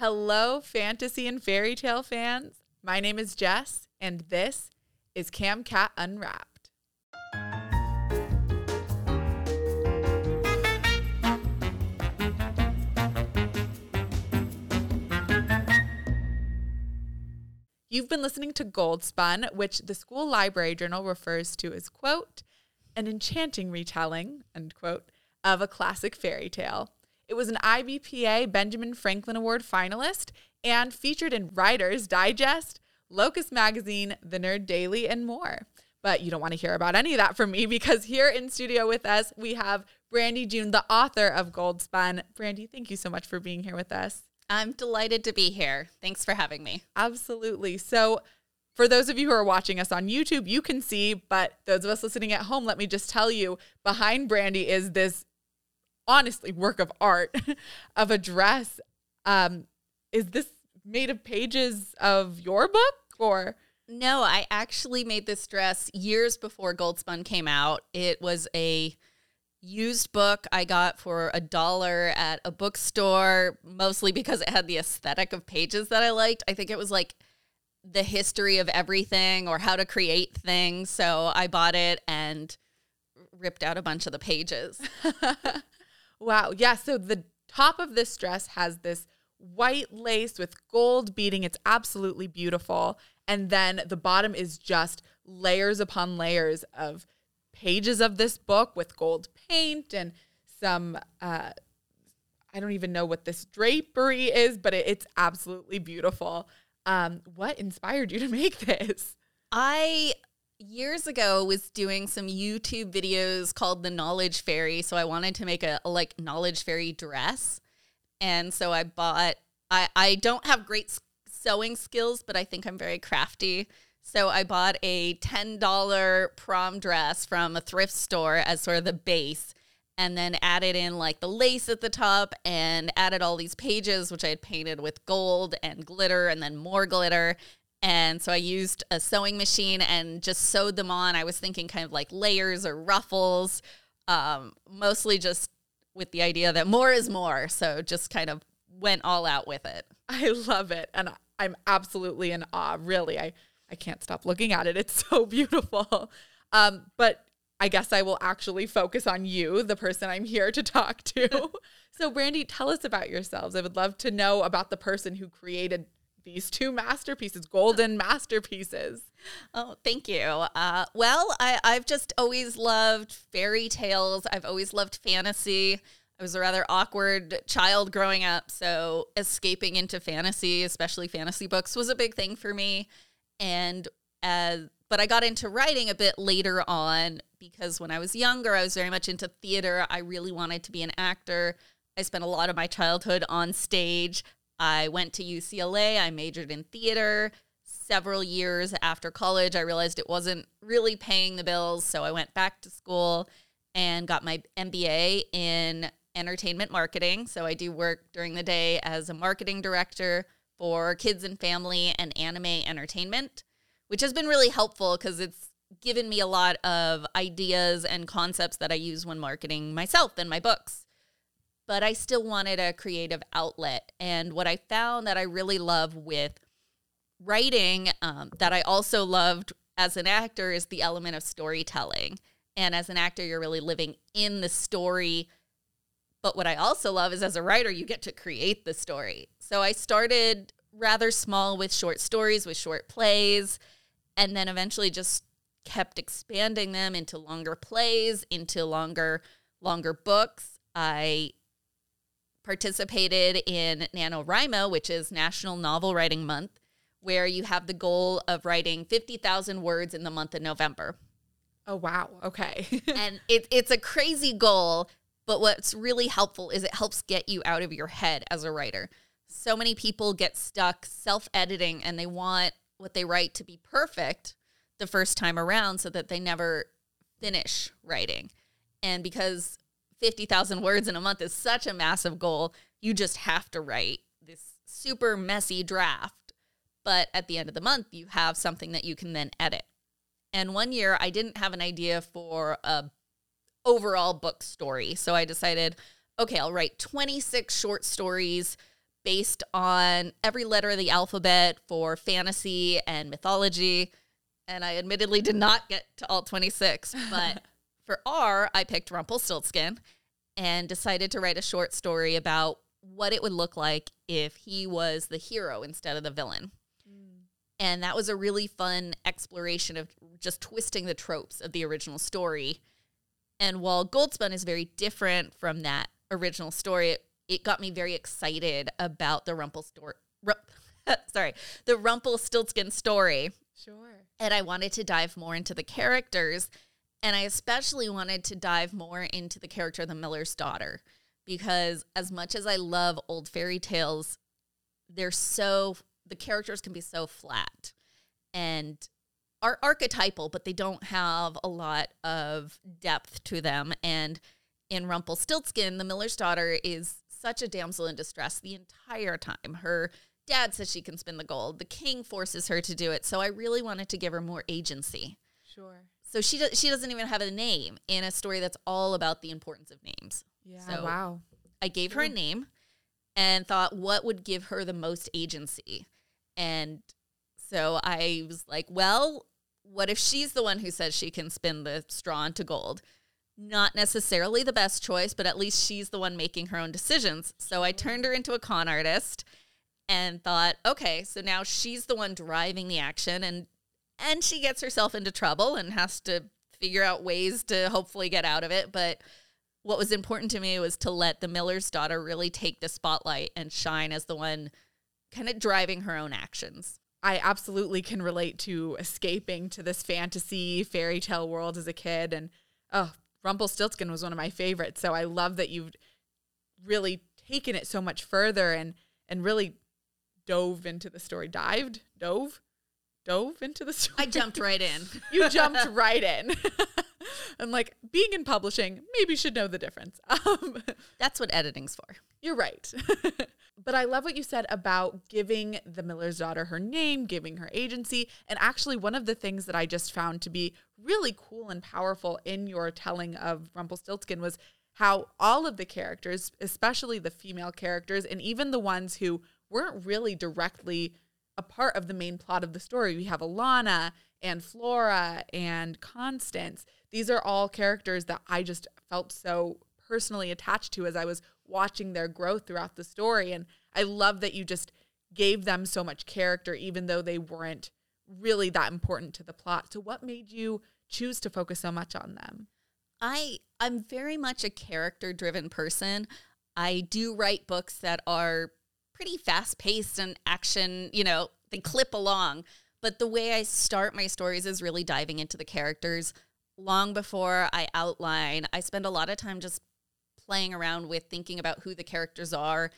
Hello, fantasy and fairy tale fans. My name is Jess, and this is CamCat Unwrapped. You've been listening to Gold Spun, which the school library journal refers to as, quote, an enchanting retelling, end quote, of a classic fairy tale. It was an IBPA Benjamin Franklin Award finalist and featured in Writer's Digest, Locus Magazine, The Nerd Daily, and more. But you don't want to hear about any of that from me because here in studio with us, we have Brandie June, the author of Gold Spun. Brandie, thank you so much for being here with us. I'm delighted to be here. Thanks for having me. Absolutely. So, for those of you who are watching us on YouTube, you can see, but those of us listening at home, let me just tell you behind Brandie is this honestly work of art of a dress. Um, is this made of pages of your book or? No, I actually made this dress years before Goldspun came out. It was a used book I got for a dollar at a bookstore, mostly because it had the aesthetic of pages that I liked. I think it was like the history of everything or how to create things. So I bought it and ripped out a bunch of the pages. wow. Yeah. So the top of this dress has this white lace with gold beading. It's absolutely beautiful. And then the bottom is just layers upon layers of pages of this book with gold paint and some uh, I don't even know what this drapery is, but it, it's absolutely beautiful. Um, what inspired you to make this? I years ago was doing some YouTube videos called the Knowledge Fairy. So I wanted to make a, a like Knowledge Fairy dress. And so I bought I, I don't have great sewing skills, but I think I'm very crafty. So I bought a $10 prom dress from a thrift store as sort of the base and then added in like the lace at the top and added all these pages which I had painted with gold and glitter and then more glitter. And so I used a sewing machine and just sewed them on. I was thinking kind of like layers or ruffles, um, mostly just with the idea that more is more. So just kind of went all out with it. I love it. And I'm absolutely in awe. Really, I, I can't stop looking at it. It's so beautiful. Um, but I guess I will actually focus on you, the person I'm here to talk to. so, Brandie, tell us about yourselves. I would love to know about the person who created these two masterpieces, golden masterpieces. Oh, thank you. Uh, well, I, I've just always loved fairy tales. I've always loved fantasy. I was a rather awkward child growing up, so escaping into fantasy, especially fantasy books, was a big thing for me. And as but I got into writing a bit later on because when I was younger, I was very much into theater. I really wanted to be an actor. I spent a lot of my childhood on stage. I went to UCLA. I majored in theater. Several years after college, I realized it wasn't really paying the bills. So I went back to school and got my MBA in entertainment marketing. So I do work during the day as a marketing director for kids and family and anime entertainment, which has been really helpful because it's given me a lot of ideas and concepts that I use when marketing myself and my books. But I still wanted a creative outlet. And what I found that I really love with writing, um, that I also loved as an actor, is the element of storytelling. And as an actor, you're really living in the story but what I also love is as a writer, you get to create the story. So I started rather small with short stories, with short plays, and then eventually just kept expanding them into longer plays, into longer longer books. I participated in NaNoWriMo, which is National Novel Writing Month, where you have the goal of writing 50,000 words in the month of November. Oh, wow. Okay. and it, it's a crazy goal but what's really helpful is it helps get you out of your head as a writer. So many people get stuck self editing and they want what they write to be perfect the first time around so that they never finish writing. And because 50,000 words in a month is such a massive goal, you just have to write this super messy draft. But at the end of the month, you have something that you can then edit. And one year, I didn't have an idea for a overall book story. So I decided, okay, I'll write 26 short stories based on every letter of the alphabet for fantasy and mythology. And I admittedly did not get to all 26, but for R, I picked Rumpelstiltskin and decided to write a short story about what it would look like if he was the hero instead of the villain. Mm. And that was a really fun exploration of just twisting the tropes of the original story. And while Goldspun is very different from that original story, it, it got me very excited about the Rumpelstiltskin. sorry, the Rumpelstiltskin story. Sure. And I wanted to dive more into the characters. And I especially wanted to dive more into the character of the Miller's daughter. Because as much as I love old fairy tales, they're so the characters can be so flat and are archetypal, but they don't have a lot of depth to them. And in Rumpelstiltskin, the miller's daughter is such a damsel in distress the entire time. Her dad says she can spin the gold. The king forces her to do it. So I really wanted to give her more agency. Sure. So she do- she doesn't even have a name in a story that's all about the importance of names. Yeah. So wow. I gave her a name and thought what would give her the most agency. And so I was like, well, what if she's the one who says she can spin the straw into gold? Not necessarily the best choice, but at least she's the one making her own decisions. So I turned her into a con artist and thought, okay, so now she's the one driving the action and and she gets herself into trouble and has to figure out ways to hopefully get out of it, but what was important to me was to let the miller's daughter really take the spotlight and shine as the one kind of driving her own actions. I absolutely can relate to escaping to this fantasy fairy tale world as a kid. And oh, Rumpelstiltskin was one of my favorites. So I love that you've really taken it so much further and and really dove into the story. Dived, dove, dove into the story. I jumped right in. you jumped right in. and like being in publishing, maybe should know the difference. Um, That's what editing's for. you're right. but I love what you said about giving the miller's daughter her name, giving her agency. And actually, one of the things that I just found to be really cool and powerful in your telling of Rumpelstiltskin was how all of the characters, especially the female characters, and even the ones who weren't really directly a part of the main plot of the story. We have Alana and Flora and Constance. These are all characters that I just felt so personally attached to as I was watching their growth throughout the story. And I love that you just gave them so much character, even though they weren't really that important to the plot. So, what made you choose to focus so much on them? I I'm very much a character driven person. I do write books that are pretty fast paced and action, you know, they clip along. But the way I start my stories is really diving into the characters. Long before I outline, I spend a lot of time just playing around with thinking about who the characters are.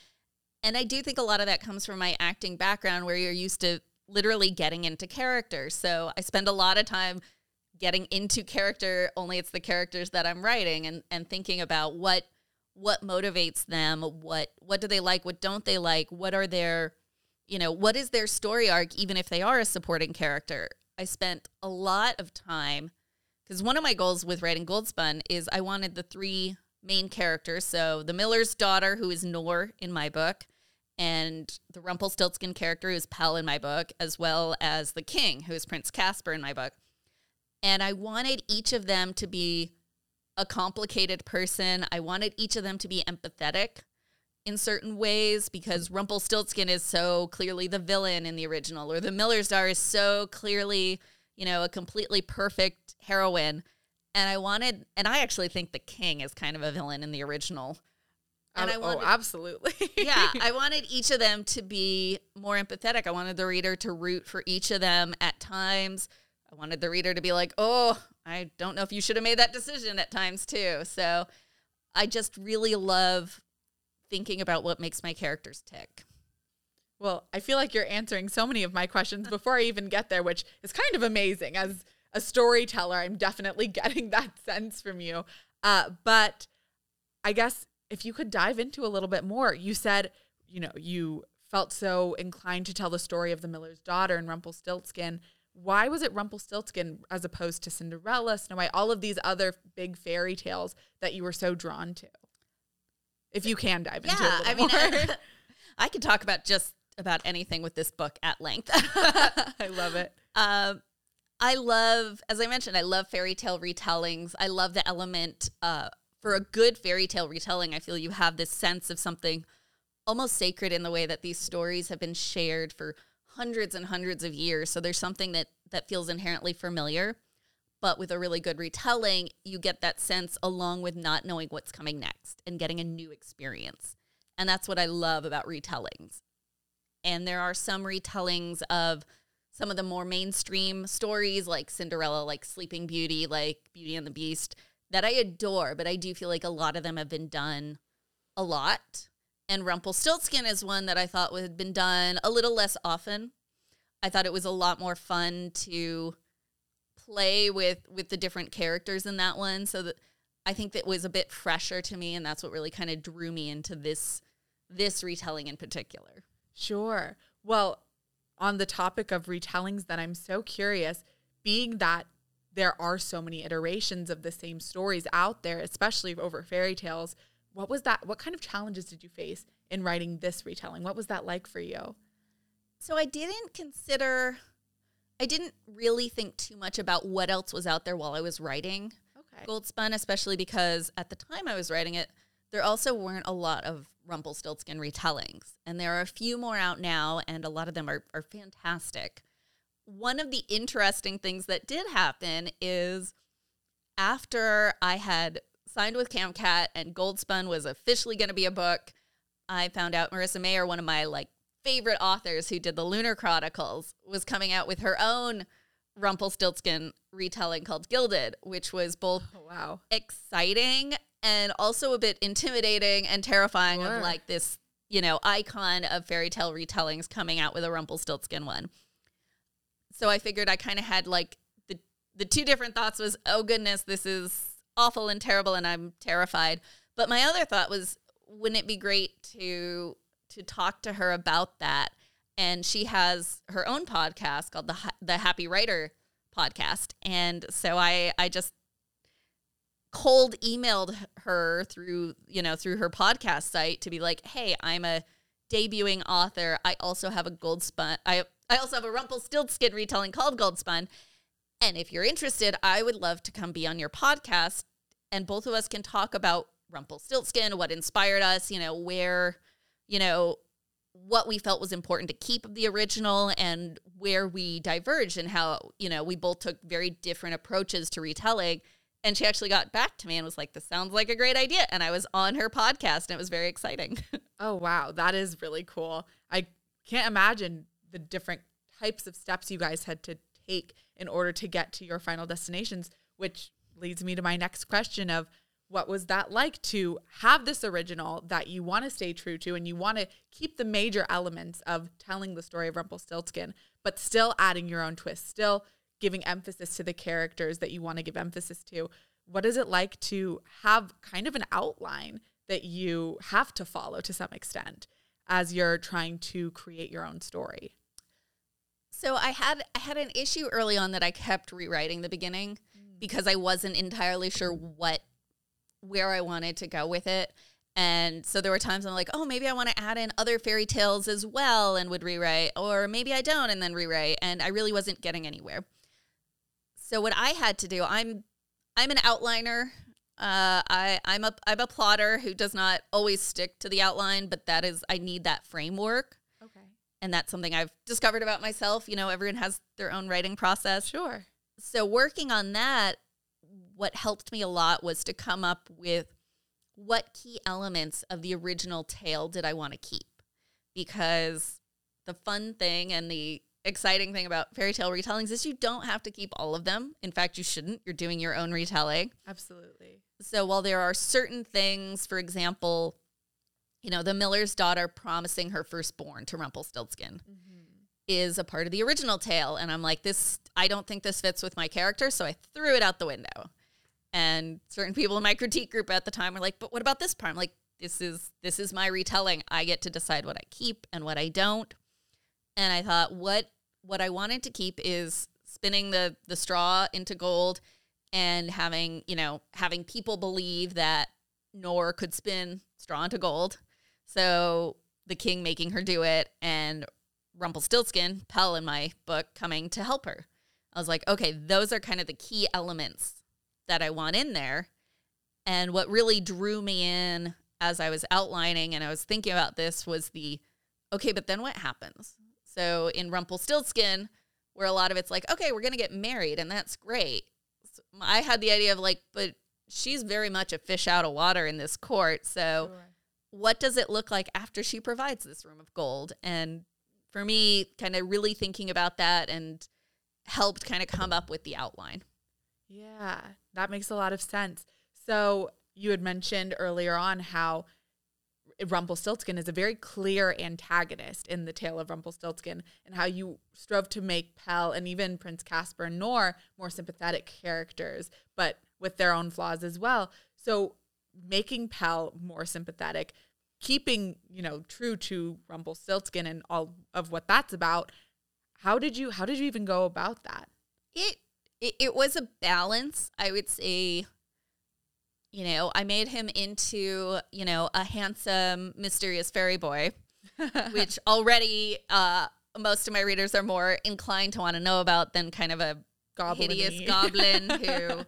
And I do think a lot of that comes from my acting background where you're used to literally getting into character. So I spend a lot of time getting into character, only it's the characters that I'm writing and, and thinking about what what motivates them, what what do they like, what don't they like, what are their you know, what is their story arc even if they are a supporting character. I spent a lot of time because one of my goals with writing Goldspun is I wanted the three main characters. So the Miller's daughter, who is nor in my book, and the Rumpelstiltskin character, who is Pell in my book, as well as the king, who is Prince Caspar in my book. And I wanted each of them to be a complicated person. I wanted each of them to be empathetic in certain ways because Rumpelstiltskin is so clearly the villain in the original, or the Miller's Star is so clearly, you know, a completely perfect heroine. And I wanted, and I actually think the king is kind of a villain in the original. And oh, I oh, wanted, oh, absolutely. yeah, I wanted each of them to be more empathetic. I wanted the reader to root for each of them at times. I wanted the reader to be like, oh, I don't know if you should have made that decision at times too. So I just really love thinking about what makes my characters tick. Well, I feel like you're answering so many of my questions before I even get there, which is kind of amazing. As a storyteller, I'm definitely getting that sense from you. Uh, but I guess if you could dive into a little bit more, you said, you know, you felt so inclined to tell the story of the miller's daughter and Rumpelstiltskin. Why was it Rumpelstiltskin as opposed to Cinderella, Snow White, all of these other big fairy tales that you were so drawn to? If you can dive into yeah, it a I mean. I, I could talk about just about anything with this book at length. I love it. Um, I love, as I mentioned, I love fairy tale retellings. I love the element uh, for a good fairy tale retelling. I feel you have this sense of something almost sacred in the way that these stories have been shared for hundreds and hundreds of years. So there's something that that feels inherently familiar. But with a really good retelling, you get that sense along with not knowing what's coming next and getting a new experience. And that's what I love about retellings. And there are some retellings of some of the more mainstream stories like Cinderella, like Sleeping Beauty, like Beauty and the Beast that I adore, but I do feel like a lot of them have been done a lot. And Rumpelstiltskin is one that I thought had been done a little less often. I thought it was a lot more fun to play with with the different characters in that one. So that I think that was a bit fresher to me, and that's what really kind of drew me into this this retelling in particular. Sure. Well, on the topic of retellings, then I'm so curious, being that there are so many iterations of the same stories out there, especially over fairy tales. What was that? What kind of challenges did you face in writing this retelling? What was that like for you? So I didn't consider, I didn't really think too much about what else was out there while I was writing Okay. Goldspun, especially because at the time I was writing it, there also weren't a lot of Rumpelstiltskin retellings. And there are a few more out now, and a lot of them are, are fantastic. One of the interesting things that did happen is after I had signed with Camcat and Goldspun was officially going to be a book, I found out Marissa Meyer, one of my like favorite authors who did the Lunar Chronicles, was coming out with her own Rumpelstiltskin retelling called Gilded, which was both Oh, wow. exciting and also a bit intimidating and terrifying Sure. of like this, you know, icon of fairy tale retellings coming out with a Rumpelstiltskin one. So I figured I kind of had like the the two different thoughts was, oh goodness, this is awful and terrible and I'm terrified. But my other thought was, wouldn't it be great to to talk to her about that? And she has her own podcast called the the Happy Writer podcast. And so I I just cold emailed her through you know through her podcast site to be like hey i'm a debuting author i also have a goldspun i i also have a rumpelstiltskin retelling called goldspun and if you're interested i would love to come be on your podcast and both of us can talk about rumpelstiltskin what inspired us you know where you know what we felt was important to keep of the original and where we diverged and how you know we both took very different approaches to retelling and she actually got back to me and was like this sounds like a great idea and i was on her podcast and it was very exciting Oh, wow. That is really cool. I can't imagine the different types of steps you guys had to take in order to get to your final destinations, which leads me to my next question of what was that like to have this original that you want to stay true to and you want to keep the major elements of telling the story of Rumpelstiltskin, but still adding your own twist, still giving emphasis to the characters that you want to give emphasis to. What is it like to have kind of an outline that you have to follow to some extent as you're trying to create your own story? so i had i had an issue early on that i kept rewriting the beginning because i wasn't entirely sure what where i wanted to go with it and so there were times I'm like, oh, maybe I want to add in other fairy tales as well and would rewrite, or maybe I don't and then rewrite. And I really wasn't getting anywhere. So what I had to do, I'm I'm an outliner. Uh, I I'm a I'm a plotter who does not always stick to the outline, but that is I need that framework, Okay. and that's something I've discovered about myself. You know, everyone has their own writing process Sure. So working on that what helped me a lot was to come up with what key elements of the original tale did I want to keep because the fun thing and the exciting thing about fairy tale retellings is you don't have to keep all of them. In fact, you shouldn't. You're doing your own retelling. Absolutely. So while there are certain things, for example, you know, the miller's daughter promising her firstborn to Rumpelstiltskin mm-hmm. Is a part of the original tale. And I'm like, this, I don't think this fits with my character. So I threw it out the window. And certain people in my critique group at the time were like, but what about this part? I'm like, this is this is my retelling. I get to decide what I keep and what I don't. And I thought, what what I wanted to keep is spinning the the straw into gold and having, you know, having people believe that Nor could spin straw into gold. So the king making her do it and Rumpelstiltskin, Pell in my book, coming to help her. I was like, okay, those are kind of the key elements that I want in there. And what really drew me in as I was outlining and I was thinking about this was the okay, but then what happens? So in Rumpelstiltskin, where a lot of it's like, okay, we're going to get married and that's great. So I had the idea of like, but she's very much a fish out of water in this court. So sure. what does it look like after she provides this room of gold? And for me, kind of really thinking about that and helped kind of come up with the outline. Yeah, that makes a lot of sense. So you had mentioned earlier on how Rumpelstiltskin is a very clear antagonist in the tale of Rumpelstiltskin, and how you strove to make Pell and even Prince Caspar and Nor more sympathetic characters, but with their own flaws as well. So making Pell more sympathetic, keeping you know true to Rumpelstiltskin and all of what that's about. How did you how did you even go about that? It it, it was a balance, I would say you know, I made him into, you know, a handsome, mysterious fairy boy, which already uh, most of my readers are more inclined to want to know about than kind of a goblin hideous goblin who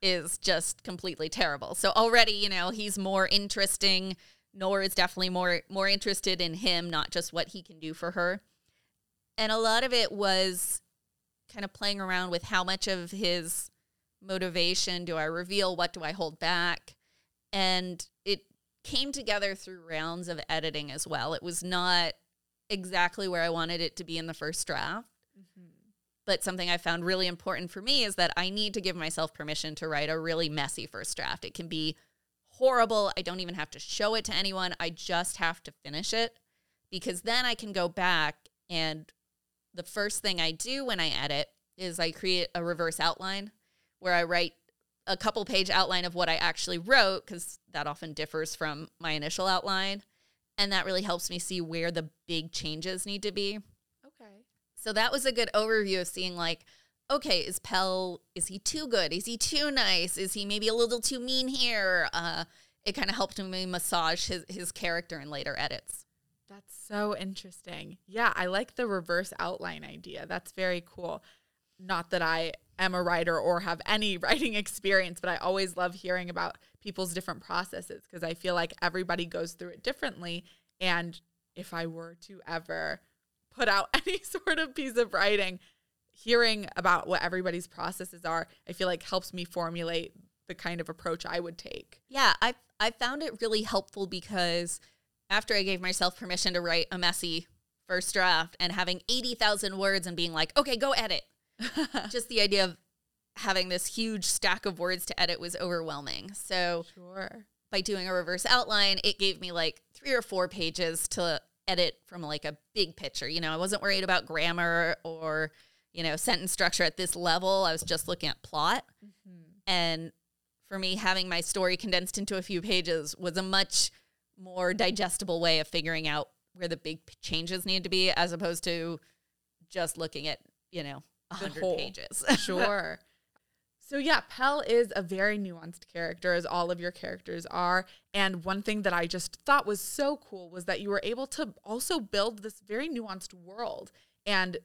is just completely terrible. So already, you know, he's more interesting. Nor is definitely more more interested in him, not just what he can do for her. And a lot of it was kind of playing around with how much of his motivation do I reveal? What do I hold back? And it came together through rounds of editing as well. It was not exactly where I wanted it to be in the first draft. Mm-hmm. But something I found really important for me is that I need to give myself permission to write a really messy first draft. It can be horrible. I don't even have to show it to anyone. I just have to finish it because then I can go back and the first thing I do when I edit is I create a reverse outline where I write a couple page outline of what I actually wrote because that often differs from my initial outline. And that really helps me see where the big changes need to be. Okay. So that was a good overview of seeing like, okay, is Pell, is he too good? Is he too nice? Is he maybe a little too mean here? Uh, it kind of helped me massage his, his character in later edits. That's so interesting. Yeah, I like the reverse outline idea. That's very cool. Not that I am a writer or have any writing experience, but I always love hearing about people's different processes because I feel like everybody goes through it differently. And if I were to ever put out any sort of piece of writing, hearing about what everybody's processes are, I feel like helps me formulate the kind of approach I would take. Yeah, I I found it really helpful because after I gave myself permission to write a messy first draft and having 80,000 words and being like, "Okay, go edit." just the idea of having this huge stack of words to edit was overwhelming. So sure. by doing a reverse outline, it gave me like three or four pages to edit from like a big picture. You know, I wasn't worried about grammar or, you know, sentence structure at this level. I was just looking at plot. Mm-hmm. And for me, having my story condensed into a few pages was a much more digestible way of figuring out where the big changes need to be as opposed to just looking at, you know, 100 pages. sure. So yeah, Pell is a very nuanced character as all of your characters are. And one thing that I just thought was so cool was that you were able to also build this very nuanced world. And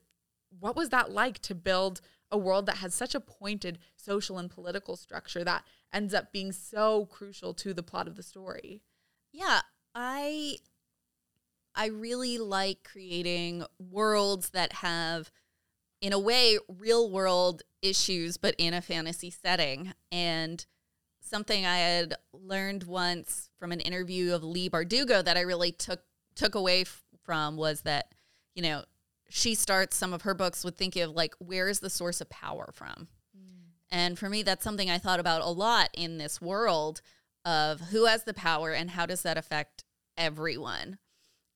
what was that like to build a world that has such a pointed social and political structure that ends up being so crucial to the plot of the story? Yeah, I I really like creating worlds that have in a way, real world issues, but in a fantasy setting. And something I had learned once from an interview of Leigh Bardugo that I really took took away f- from was that, you know, she starts some of her books with thinking of like, where is the source of power from? Mm. And for me, that's something I thought about a lot in this world of who has the power and how does that affect everyone.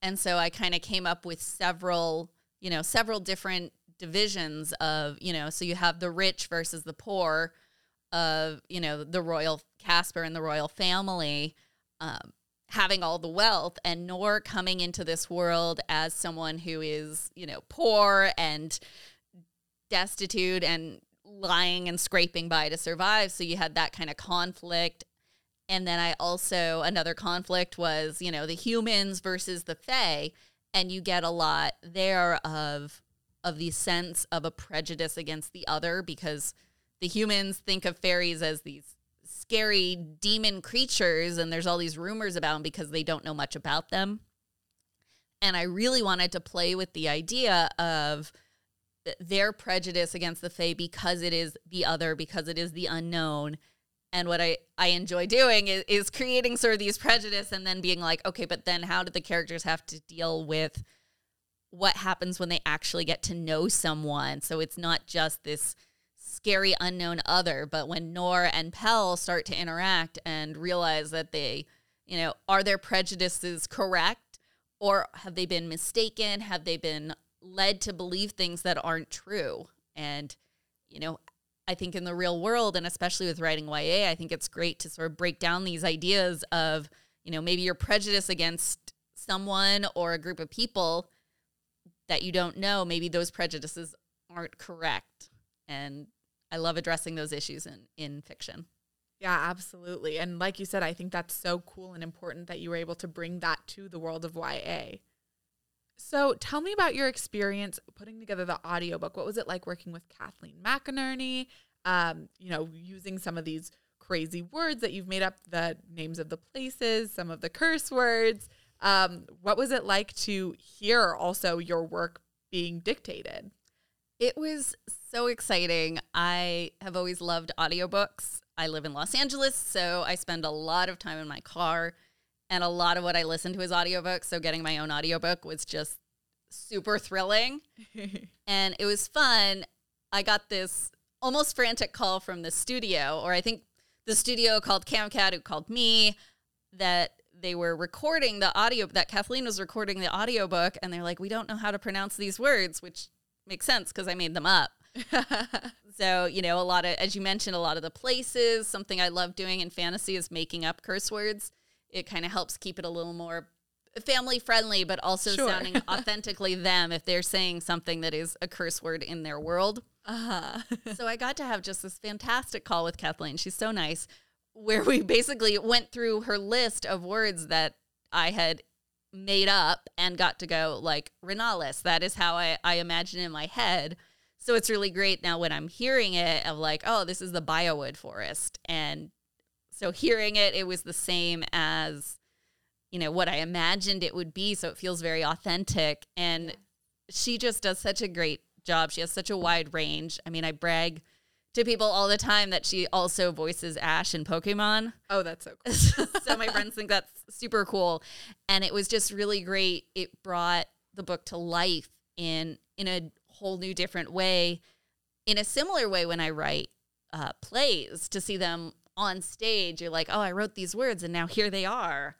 And so I kind of came up with several, you know, several different divisions of you know so you have the rich versus the poor of you know the royal Caspar and the royal family um, having all the wealth and nor coming into this world as someone who is you know poor and destitute and lying and scraping by to survive. So you had that kind of conflict. And then I also another conflict was, you know, the humans versus the fae, and you get a lot there of of the sense of a prejudice against the other because the humans think of fairies as these scary demon creatures and there's all these rumors about them because they don't know much about them. And I really wanted to play with the idea of their prejudice against the Fae because it is the other, because it is the unknown. And what I, I enjoy doing is, is creating sort of these prejudice and then being like, okay, but then how do the characters have to deal with what happens when they actually get to know someone? So it's not just this scary unknown other, but when Nor and Pell start to interact and realize that they, you know, are their prejudices correct or have they been mistaken? Have they been led to believe things that aren't true. And, you know, I think in the real world, and especially with writing YA, I think it's great to sort of break down these ideas of, you know, maybe your prejudice against someone or a group of people that you don't know, maybe those prejudices aren't correct. And I love addressing those issues in, in fiction. Yeah, absolutely. And like you said, I think that's so cool and important that you were able to bring that to the world of YA. So tell me about your experience putting together the audiobook. What was it like working with Kathleen McInerney? Um, you know, using some of these crazy words that you've made up, the names of the places, some of the curse words. Um, what was it like to hear also your work being dictated? It was so exciting. I have always loved audiobooks. I live in Los Angeles, so I spend a lot of time in my car and a lot of what I listened to is audiobooks. So getting my own audiobook was just super thrilling. and it was fun. I got this almost frantic call from the studio, or I think the studio called Camcat, who called me, that they were recording the audio, that Kathleen was recording the audiobook, and they're like, we don't know how to pronounce these words, which makes sense because I made them up. so, you know, a lot of, as you mentioned, a lot of the places, something I love doing in fantasy is making up curse words it kind of helps keep it a little more family friendly, but also sure. sounding authentically them if they're saying something that is a curse word in their world. Uh-huh. so I got to have just this fantastic call with Kathleen. She's so nice, where we basically went through her list of words that I had made up and got to go like Renalis. That is how I, I imagine in my head. So it's really great now when I'm hearing it of like, oh, this is the biowood forest. And so hearing it, it was the same as, you know, what I imagined it would be. So it feels very authentic. And she just does such a great job. She has such a wide range. I mean, I brag to people all the time that she also voices Ash in Pokemon. Oh, that's so cool. so my friends think that's super cool. And it was just really great. It brought the book to life in in a whole new different way. In a similar way when I write uh, plays to see them on stage, you're like, oh, I wrote these words and now here they are.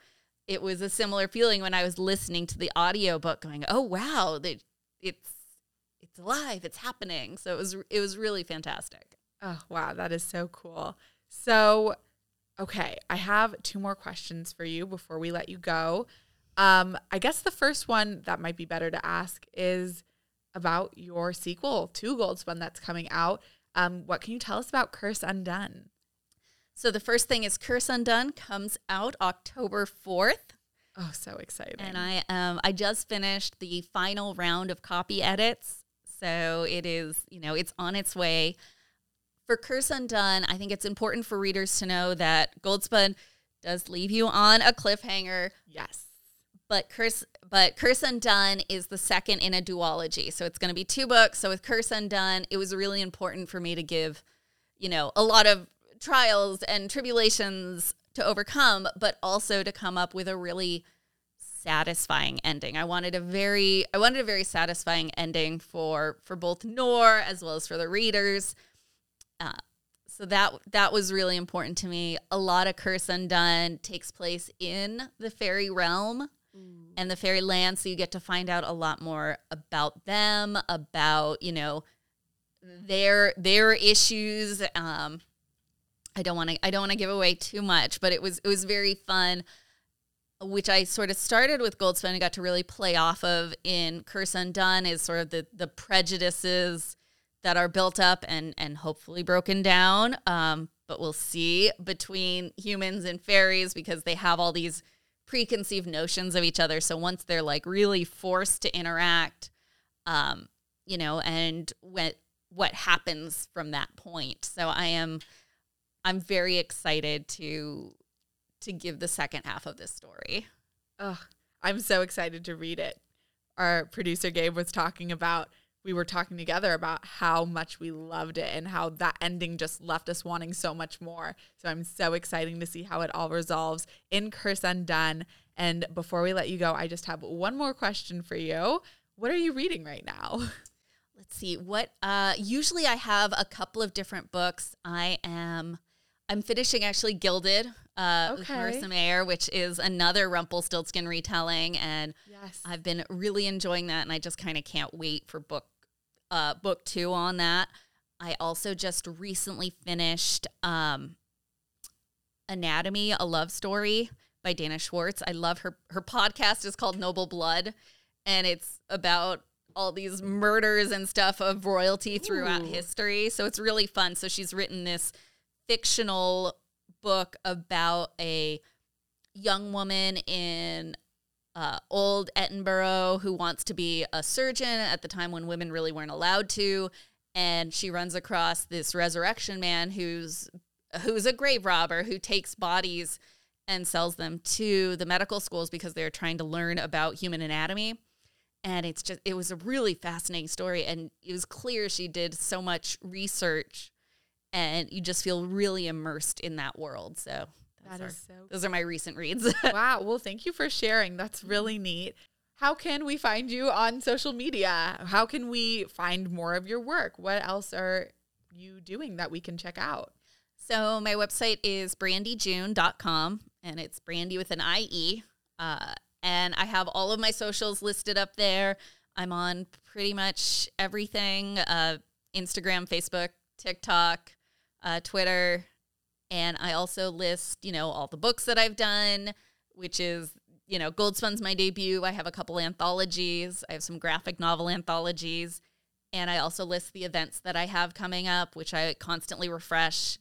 It was a similar feeling when I was listening to the audiobook going, oh, wow, it's it's alive, it's happening. So it was it was really fantastic. Oh, wow, that is so cool. So, okay, I have two more questions for you before we let you go. Um, I guess the first one that might be better to ask is about your sequel to Goldspun that's coming out. Um, what can you tell us about Curse Undone? So the first thing is Curse Undone comes out October 4th. Oh, so exciting. And I um I just finished the final round of copy edits. So it is, you know, it's on its way. For Curse Undone, I think it's important for readers to know that Goldspun does leave you on a cliffhanger. Yes. But Curse but Curse Undone is the second in a duology. So it's going to be two books. So with Curse Undone, it was really important for me to give, you know, a lot of trials and tribulations to overcome, but also to come up with a really satisfying ending. I wanted a very I wanted a very satisfying ending for for both Nor as well as for the readers. Uh, so that that was really important to me. A lot of Curse Undone takes place in the fairy realm mm. and the fairy land, so you get to find out a lot more about them, about you know their their issues. Um, I don't want to I don't want to give away too much, but it was it was very fun which I sort of started with Goldspun and got to really play off of in Curse Undone is sort of the the prejudices that are built up and and hopefully broken down. Um, but we'll see between humans and fairies because they have all these preconceived notions of each other. So once they're like really forced to interact, um, you know, and what what happens from that point. So I am I'm very excited to to give the second half of this story. Oh, I'm so excited to read it. Our producer Gabe was talking about we were talking together about how much we loved it and how that ending just left us wanting so much more. So I'm so excited to see how it all resolves in Curse Undone. And before we let you go, I just have one more question for you. What are you reading right now? Let's see. What uh usually I have a couple of different books. I am I'm finishing actually Gilded uh, Okay. Marissa Meyer, which is another Rumpelstiltskin retelling, and Yes. I've been really enjoying that, and I just kind of can't wait for book uh, book two on that. I also just recently finished um, Anatomy, a love story by Dana Schwartz. I love her. Her podcast is called Noble Blood, and it's about all these murders and stuff of royalty throughout Ooh. history. So it's really fun. So she's written this fictional book about a young woman in uh, old Edinburgh who wants to be a surgeon at the time when women really weren't allowed to. And she runs across this resurrection man who's who's a grave robber who takes bodies and sells them to the medical schools because they're trying to learn about human anatomy. And it's just it was a really fascinating story and it was clear she did so much research and you just feel really immersed in that world. So those, That are, is so those are my recent reads. wow. Well, thank you for sharing. That's really neat. How can we find you on social media? How can we find more of your work? What else are you doing that we can check out? So my website is brandiejune.com and it's brandy with an IE. Uh, and I have all of my socials listed up there. I'm on pretty much everything uh, Instagram, Facebook, TikTok, uh, Twitter. And I also list, you know, all the books that I've done, which is, you know, Goldspun's my debut. I have a couple anthologies, I have some graphic novel anthologies. And I also list the events that I have coming up, which I constantly refresh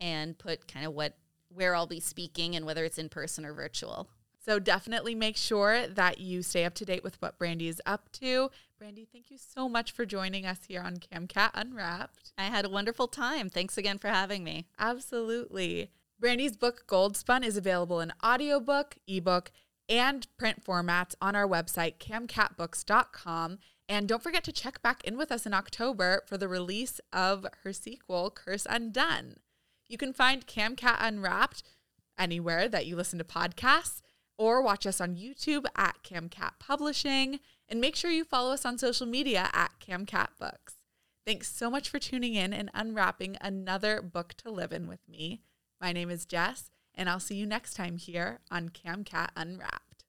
and put kind of what where I'll be speaking and whether it's in person or virtual. So definitely make sure that you stay up to date with what Brandie is up to. Brandie, thank you so much for joining us here on CamCat Unwrapped. I had a wonderful time. Thanks again for having me. Absolutely. Brandie's book Goldspun is available in audiobook, ebook, and print formats on our website camcatbooks.com. And don't forget to check back in with us in October for the release of her sequel, Curse Undone. You can find CamCat Unwrapped anywhere that you listen to podcasts or watch us on YouTube at CamCat Publishing. And make sure you follow us on social media at CamCat Books. Thanks so much for tuning in and unwrapping another book to live in with me. My name is Jess, and I'll see you next time here on CamCat Unwrapped.